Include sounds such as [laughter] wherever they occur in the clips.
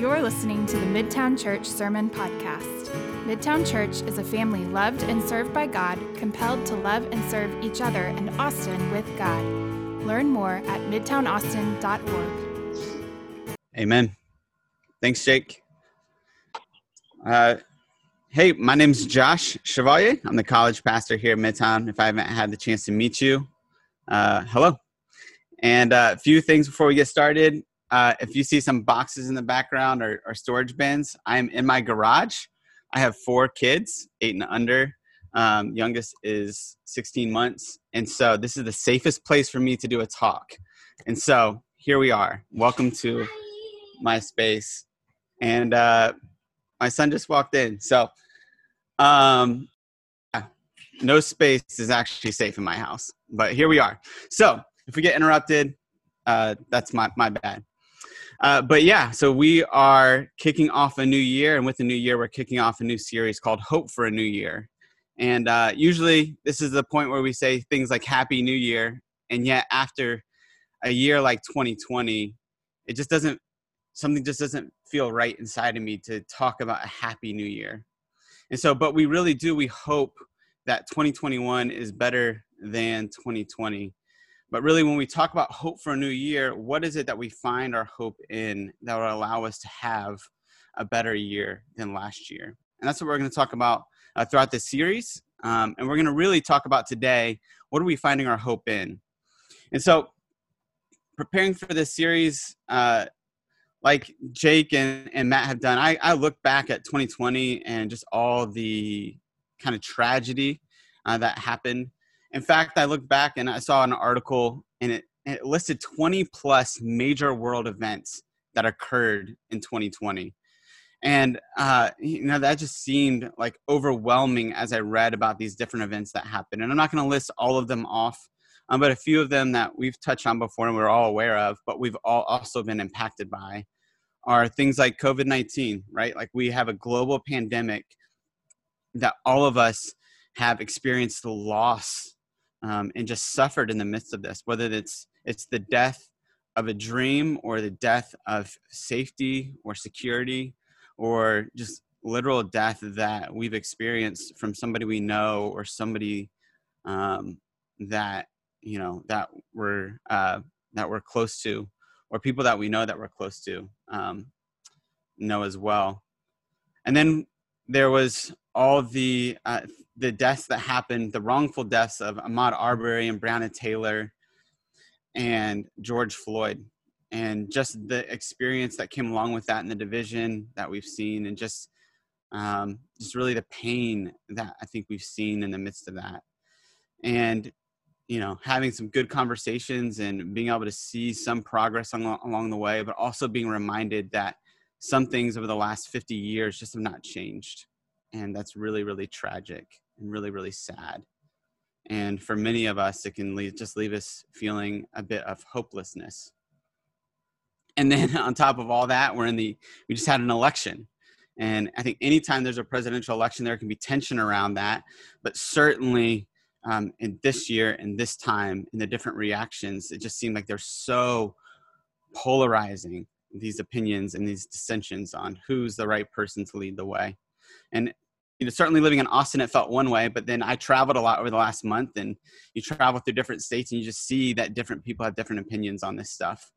You're listening to the Midtown Church Sermon Podcast. Midtown Church is a family loved and served by God, compelled to love and serve each other and Austin with God. Learn more at midtownaustin.org. Amen. Thanks, Jake. Uh, hey, my name's Josh Chevalier. I'm the college pastor here at Midtown. If I haven't had the chance to meet you, uh, hello. And uh, a few things before we get started. Uh, if you see some boxes in the background or, or, storage bins, I am in my garage. I have four kids, eight and under. Um, youngest is 16 months. And so this is the safest place for me to do a talk. And so here we are. Welcome to my space. And uh, my son just walked in. So um, no space is actually safe in my house. But here we are. So if we get interrupted, uh, that's my, my bad. Uh, but yeah, so we are kicking off a new year, and with the new year, we're kicking off a new series called Hope for a New Year. And uh, usually, this is the point where we say things like Happy New Year, and yet after a year like 2020, it just doesn't something just doesn't feel right inside of me to talk about a happy new year. And so, but we really do. We hope that 2021 is better than 2020 but really, when we talk about hope for a new year, what is it that we find our hope in that will allow us to have a better year than last year? And that's what we're going to talk about uh, throughout this series. Um, and we're going to really talk about today what are we finding our hope in? And so, preparing for this series, uh, like Jake and, and Matt have done, I, I look back at 2020 and just all the kind of tragedy uh, that happened in fact, I looked back and I saw an article and it, it listed 20 plus major world events that occurred in 2020. And uh, you know that just seemed like overwhelming as I read about these different events that happened. And I'm not going to list all of them off, um, but a few of them that we've touched on before and we're all aware of, but we've all also been impacted by, are things like COVID-19. Right, like we have a global pandemic that all of us have experienced the loss um, and just suffered in the midst of this, whether it's it's the death of a dream or the death of safety or security or just literal death that we've experienced from somebody we know or somebody um, that you know that we're uh, that we're close to or people that we know that we're close to um, know as well. And then there was all the uh, the deaths that happened, the wrongful deaths of Ahmaud Arbery and Breonna Taylor and George Floyd, and just the experience that came along with that and the division that we've seen, and just um, just really the pain that I think we've seen in the midst of that, and you know having some good conversations and being able to see some progress along, along the way, but also being reminded that some things over the last 50 years just have not changed. And that's really really tragic and really really sad. And for many of us it can leave, just leave us feeling a bit of hopelessness. And then [laughs] on top of all that we're in the we just had an election. And i think anytime there's a presidential election there can be tension around that. But certainly um, in this year and this time in the different reactions it just seemed like they're so polarizing these opinions and these dissensions on who's the right person to lead the way. And you know certainly living in austin it felt one way but then i traveled a lot over the last month and you travel through different states and you just see that different people have different opinions on this stuff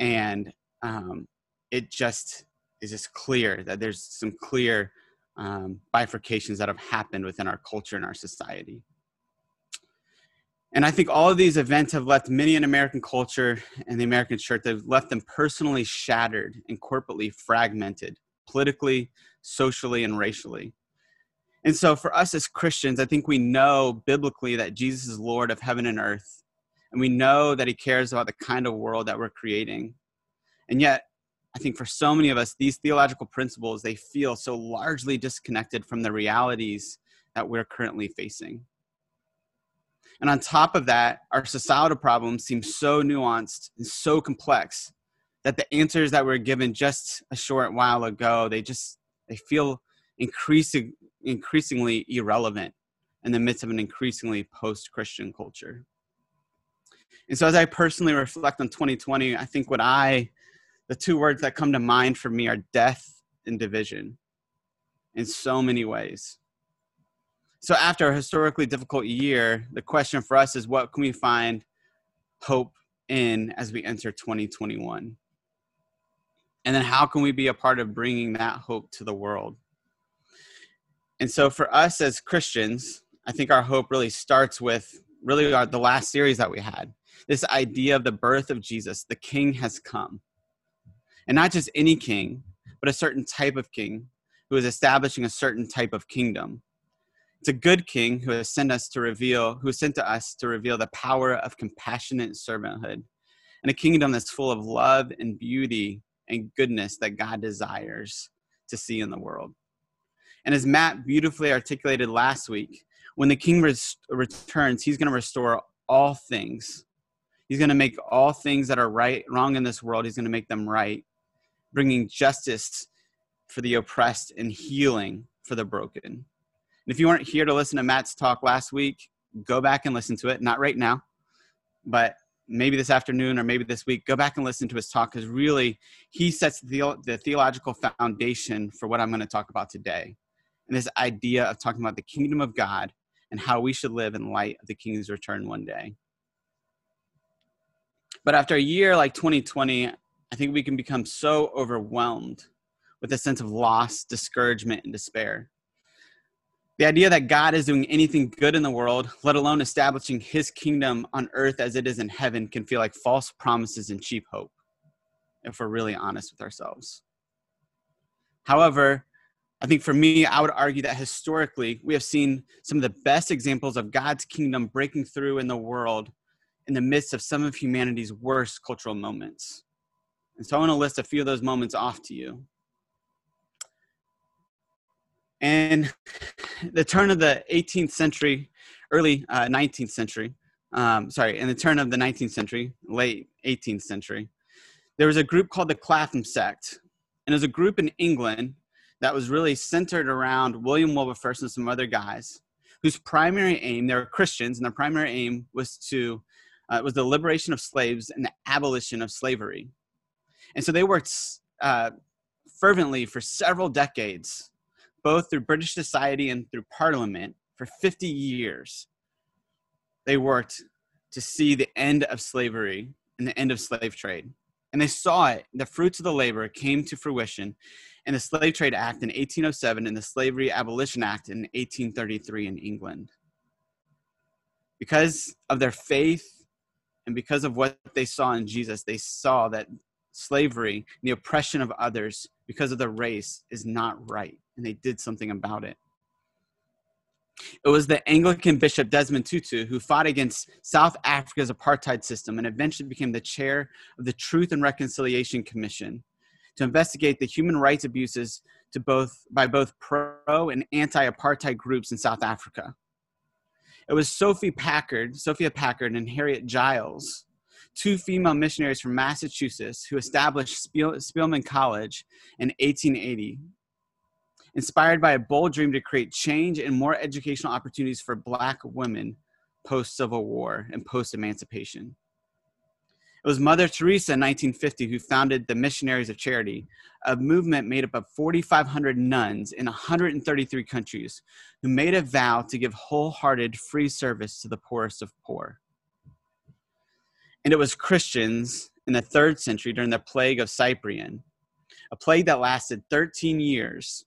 and um, it just is just clear that there's some clear um, bifurcations that have happened within our culture and our society and I think all of these events have left many in American culture and the American church, they've left them personally shattered and corporately fragmented, politically, socially, and racially. And so for us as Christians, I think we know biblically that Jesus is Lord of heaven and earth. And we know that he cares about the kind of world that we're creating. And yet, I think for so many of us, these theological principles, they feel so largely disconnected from the realities that we're currently facing. And on top of that, our societal problems seem so nuanced and so complex that the answers that were given just a short while ago, they just they feel increasing, increasingly irrelevant in the midst of an increasingly post-Christian culture. And so as I personally reflect on 2020, I think what I the two words that come to mind for me are death and division in so many ways. So, after a historically difficult year, the question for us is what can we find hope in as we enter 2021? And then, how can we be a part of bringing that hope to the world? And so, for us as Christians, I think our hope really starts with really our, the last series that we had this idea of the birth of Jesus, the king has come. And not just any king, but a certain type of king who is establishing a certain type of kingdom. It's a good king who has sent us to reveal, who sent to us to reveal the power of compassionate servanthood and a kingdom that's full of love and beauty and goodness that God desires to see in the world. And as Matt beautifully articulated last week, when the king res- returns, he's going to restore all things. He's going to make all things that are right, wrong in this world, he's going to make them right, bringing justice for the oppressed and healing for the broken. And if you weren't here to listen to Matt's talk last week, go back and listen to it. Not right now, but maybe this afternoon or maybe this week. Go back and listen to his talk because really he sets the, the theological foundation for what I'm going to talk about today. And this idea of talking about the kingdom of God and how we should live in light of the king's return one day. But after a year like 2020, I think we can become so overwhelmed with a sense of loss, discouragement, and despair. The idea that God is doing anything good in the world, let alone establishing his kingdom on earth as it is in heaven, can feel like false promises and cheap hope, if we're really honest with ourselves. However, I think for me, I would argue that historically, we have seen some of the best examples of God's kingdom breaking through in the world in the midst of some of humanity's worst cultural moments. And so I want to list a few of those moments off to you. And the turn of the 18th century, early uh, 19th century, um, sorry, in the turn of the 19th century, late 18th century, there was a group called the Clapham sect. And it was a group in England that was really centered around William Wilberforce and some other guys whose primary aim, they were Christians, and their primary aim was to uh, was the liberation of slaves and the abolition of slavery. And so they worked uh, fervently for several decades, both through British society and through Parliament for 50 years. They worked to see the end of slavery and the end of slave trade. And they saw it. The fruits of the labor came to fruition in the Slave Trade Act in 1807 and the Slavery Abolition Act in 1833 in England. Because of their faith and because of what they saw in Jesus, they saw that slavery, and the oppression of others because of their race is not right, and they did something about it. It was the Anglican Bishop Desmond Tutu who fought against South Africa's apartheid system and eventually became the chair of the Truth and Reconciliation Commission to investigate the human rights abuses to both, by both pro and anti apartheid groups in South Africa. It was Sophie Packard, Sophia Packard, and Harriet Giles, two female missionaries from Massachusetts who established Spiel, Spelman College in 1880. Inspired by a bold dream to create change and more educational opportunities for Black women post Civil War and post emancipation. It was Mother Teresa in 1950 who founded the Missionaries of Charity, a movement made up of 4,500 nuns in 133 countries who made a vow to give wholehearted free service to the poorest of poor. And it was Christians in the third century during the plague of Cyprian, a plague that lasted 13 years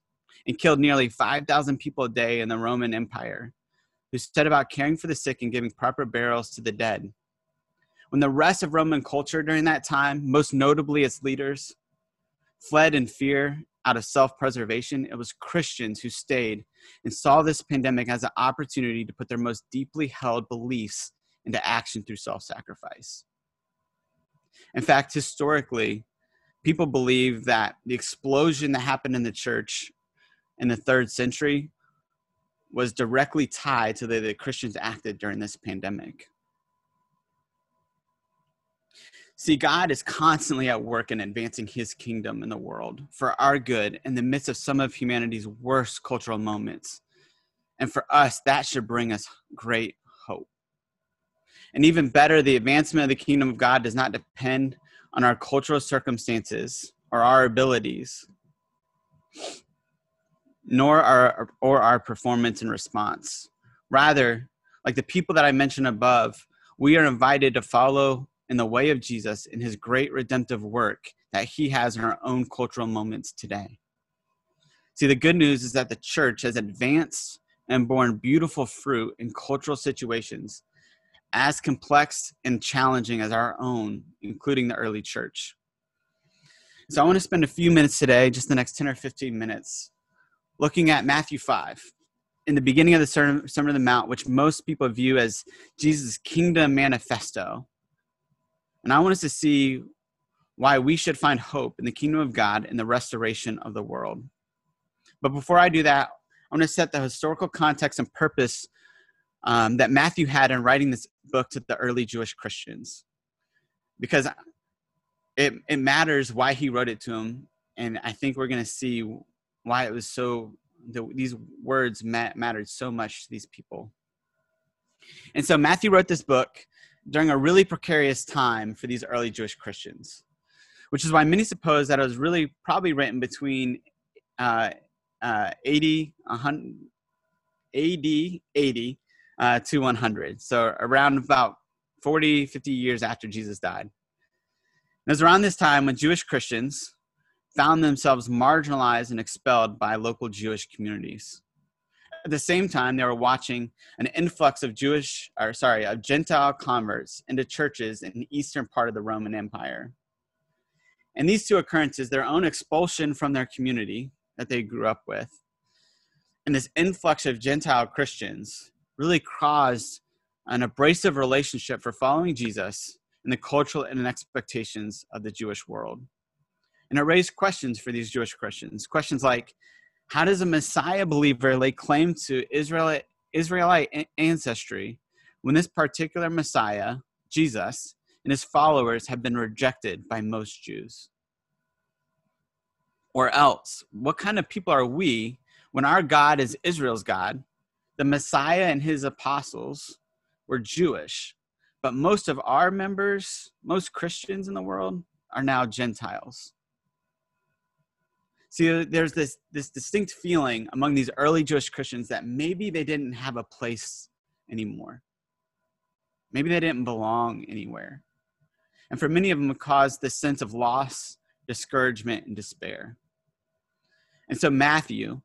and killed nearly 5,000 people a day in the Roman Empire, who set about caring for the sick and giving proper burials to the dead when the rest of Roman culture during that time, most notably its leaders, fled in fear out of self preservation, it was Christians who stayed and saw this pandemic as an opportunity to put their most deeply held beliefs into action through self sacrifice. In fact, historically, people believe that the explosion that happened in the church in the third century was directly tied to the way the Christians acted during this pandemic. See, God is constantly at work in advancing his kingdom in the world for our good in the midst of some of humanity's worst cultural moments. And for us, that should bring us great hope. And even better, the advancement of the kingdom of God does not depend on our cultural circumstances or our abilities, nor our or our performance and response. Rather, like the people that I mentioned above, we are invited to follow in the way of Jesus in his great redemptive work that he has in our own cultural moments today. See, the good news is that the church has advanced and borne beautiful fruit in cultural situations as complex and challenging as our own, including the early church. So I want to spend a few minutes today, just the next 10 or 15 minutes, looking at Matthew 5 in the beginning of the Sermon on the Mount, which most people view as Jesus' kingdom manifesto. And I want us to see why we should find hope in the kingdom of God and the restoration of the world. But before I do that, I want to set the historical context and purpose um, that Matthew had in writing this book to the early Jewish Christians. Because it, it matters why he wrote it to them. And I think we're going to see why it was so, the, these words mattered so much to these people. And so Matthew wrote this book during a really precarious time for these early Jewish Christians, which is why many suppose that it was really probably written between uh, uh, 80, 100, AD 80 uh, to 100. So around about 40, 50 years after Jesus died. It was around this time when Jewish Christians found themselves marginalized and expelled by local Jewish communities. At the same time, they were watching an influx of Jewish, or sorry, of Gentile converts into churches in the eastern part of the Roman Empire. And these two occurrences, their own expulsion from their community that they grew up with, and this influx of Gentile Christians really caused an abrasive relationship for following Jesus and the cultural and expectations of the Jewish world. And it raised questions for these Jewish Christians. Questions like how does a Messiah believer lay claim to Israelite, Israelite ancestry when this particular Messiah, Jesus, and his followers have been rejected by most Jews? Or else, what kind of people are we when our God is Israel's God? The Messiah and his apostles were Jewish, but most of our members, most Christians in the world, are now Gentiles. See, there's this, this distinct feeling among these early Jewish Christians that maybe they didn't have a place anymore. Maybe they didn't belong anywhere. And for many of them, it caused this sense of loss, discouragement, and despair. And so, Matthew,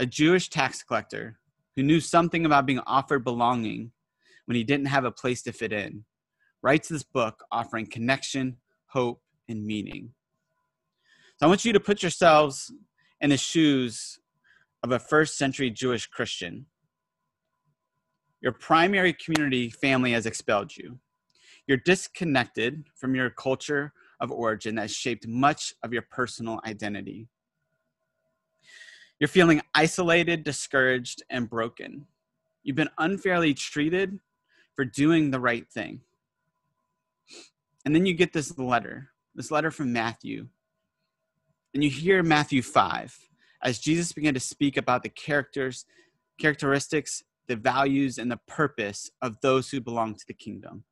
a Jewish tax collector who knew something about being offered belonging when he didn't have a place to fit in, writes this book offering connection, hope, and meaning. I want you to put yourselves in the shoes of a first century Jewish Christian. Your primary community family has expelled you. You're disconnected from your culture of origin that shaped much of your personal identity. You're feeling isolated, discouraged, and broken. You've been unfairly treated for doing the right thing. And then you get this letter, this letter from Matthew. And you hear Matthew 5 as Jesus began to speak about the characters, characteristics, the values, and the purpose of those who belong to the kingdom.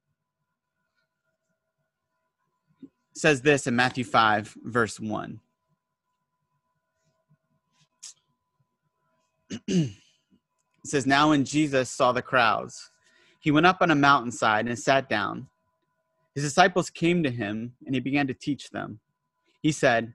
It says this in Matthew 5, verse 1. [clears throat] it says, Now when Jesus saw the crowds, he went up on a mountainside and sat down. His disciples came to him, and he began to teach them. He said,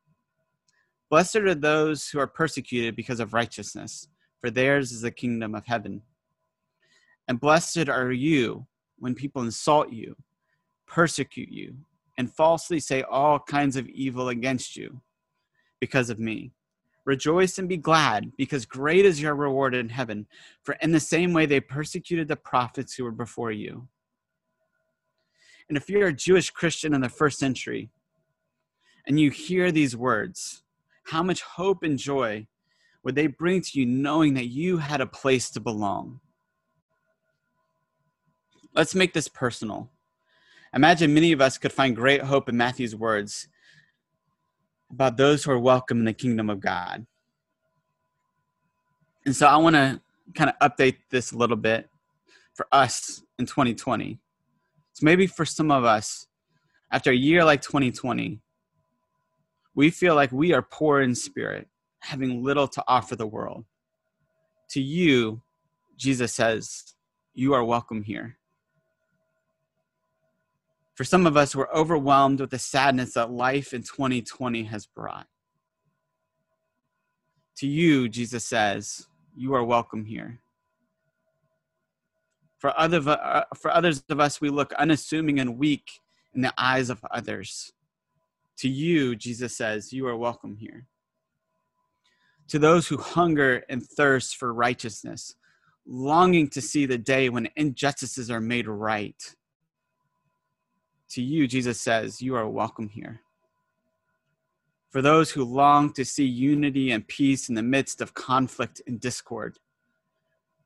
Blessed are those who are persecuted because of righteousness, for theirs is the kingdom of heaven. And blessed are you when people insult you, persecute you, and falsely say all kinds of evil against you because of me. Rejoice and be glad, because great is your reward in heaven. For in the same way they persecuted the prophets who were before you. And if you're a Jewish Christian in the first century and you hear these words, how much hope and joy would they bring to you knowing that you had a place to belong? Let's make this personal. Imagine many of us could find great hope in Matthew's words about those who are welcome in the kingdom of God. And so I want to kind of update this a little bit for us in 2020. So maybe for some of us, after a year like 2020, we feel like we are poor in spirit, having little to offer the world. To you, Jesus says, You are welcome here. For some of us, we're overwhelmed with the sadness that life in 2020 has brought. To you, Jesus says, You are welcome here. For, other, uh, for others of us, we look unassuming and weak in the eyes of others. To you, Jesus says, You are welcome here. To those who hunger and thirst for righteousness, longing to see the day when injustices are made right to you, Jesus says, You are welcome here. For those who long to see unity and peace in the midst of conflict and discord,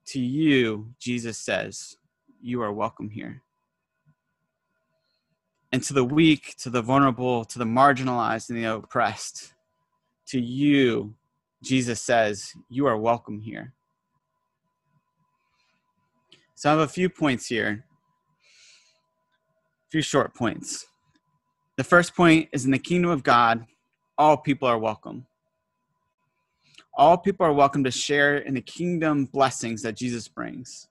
to you, Jesus says, You are welcome here. And to the weak, to the vulnerable, to the marginalized and the oppressed, to you, Jesus says, You are welcome here. So I have a few points here a few short points. The first point is in the kingdom of God, all people are welcome. All people are welcome to share in the kingdom blessings that Jesus brings.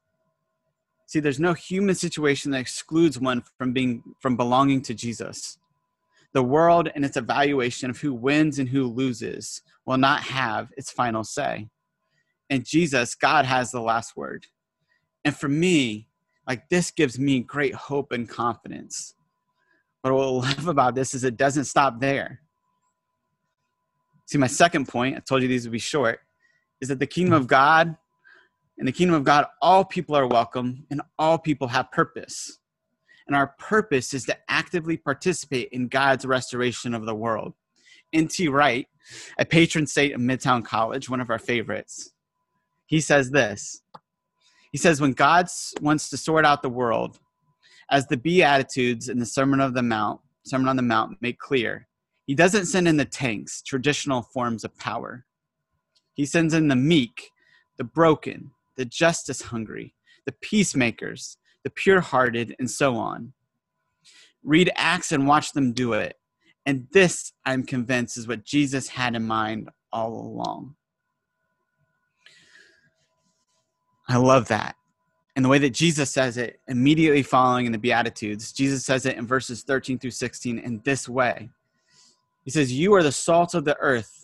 See, there's no human situation that excludes one from being from belonging to Jesus. The world and its evaluation of who wins and who loses will not have its final say. And Jesus, God has the last word. And for me, like this gives me great hope and confidence. But what I love about this is it doesn't stop there. See, my second point, I told you these would be short, is that the kingdom of God, in the kingdom of God, all people are welcome and all people have purpose. And our purpose is to actively participate in God's restoration of the world. N.T. Wright, a patron saint of Midtown College, one of our favorites, he says this he says, when God wants to sort out the world, as the Beatitudes in the Sermon of the Mount, Sermon on the Mount make clear, he doesn't send in the tanks, traditional forms of power. He sends in the meek, the broken, the justice hungry, the peacemakers, the pure hearted, and so on. Read Acts and watch them do it. And this, I'm convinced, is what Jesus had in mind all along. I love that. And the way that Jesus says it, immediately following in the Beatitudes, Jesus says it in verses 13 through 16 in this way He says, You are the salt of the earth,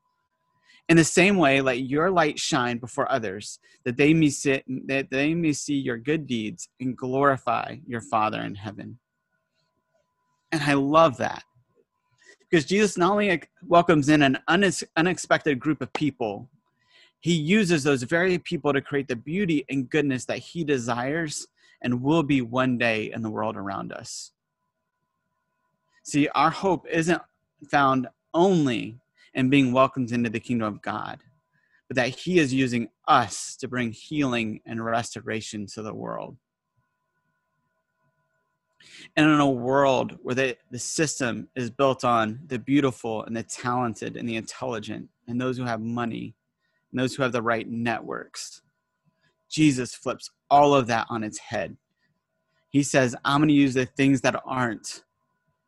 In the same way, let your light shine before others, that they may see, that they may see your good deeds and glorify your Father in heaven. And I love that because Jesus not only welcomes in an unexpected group of people, he uses those very people to create the beauty and goodness that he desires and will be one day in the world around us. See, our hope isn't found only in being welcomed into the kingdom of God, but that he is using us to bring healing and restoration to the world. And in a world where the, the system is built on the beautiful and the talented and the intelligent and those who have money and those who have the right networks. Jesus flips all of that on its head. He says, I'm going to use the things that aren't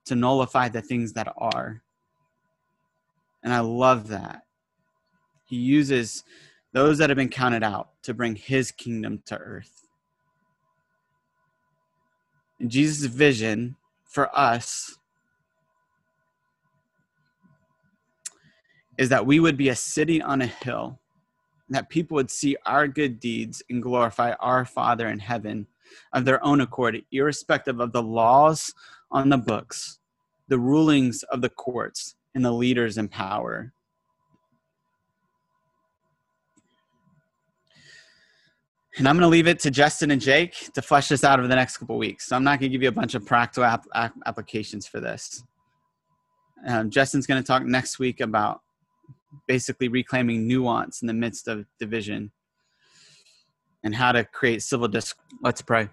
to nullify the things that are. And I love that. He uses those that have been counted out to bring his kingdom to earth. And Jesus' vision for us is that we would be a city on a hill, that people would see our good deeds and glorify our Father in heaven of their own accord, irrespective of the laws on the books, the rulings of the courts, and the leaders in power. And I'm going to leave it to Justin and Jake to flesh this out over the next couple weeks. So I'm not going to give you a bunch of practical ap- applications for this. Um, Justin's going to talk next week about basically reclaiming nuance in the midst of division and how to create civil dis. Let's pray.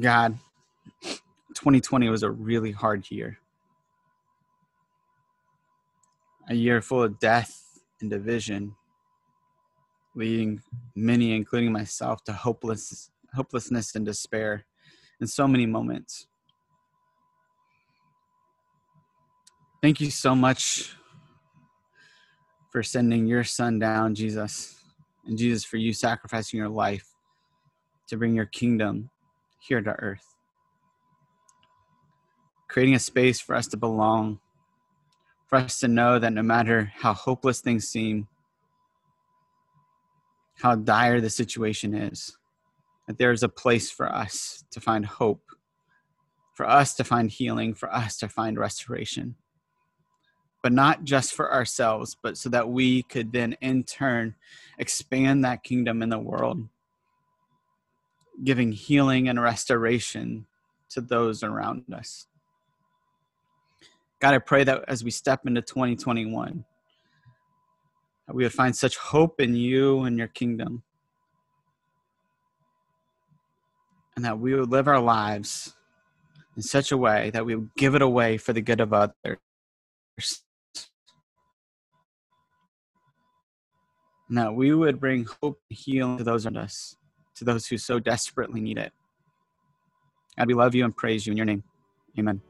God, 2020 was a really hard year. A year full of death and division, leading many, including myself, to hopeless, hopelessness and despair in so many moments. Thank you so much for sending your son down, Jesus, and Jesus, for you sacrificing your life to bring your kingdom here to earth creating a space for us to belong, for us to know that no matter how hopeless things seem, how dire the situation is, that there is a place for us to find hope, for us to find healing, for us to find restoration. But not just for ourselves, but so that we could then in turn expand that kingdom in the world, giving healing and restoration to those around us. God, I pray that as we step into 2021, that we would find such hope in you and your kingdom. And that we would live our lives in such a way that we would give it away for the good of others. And that we would bring hope and healing to those around us, to those who so desperately need it. God, we love you and praise you in your name. Amen.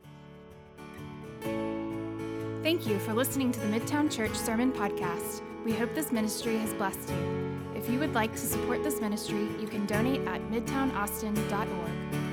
Thank you for listening to the Midtown Church Sermon Podcast. We hope this ministry has blessed you. If you would like to support this ministry, you can donate at midtownaustin.org.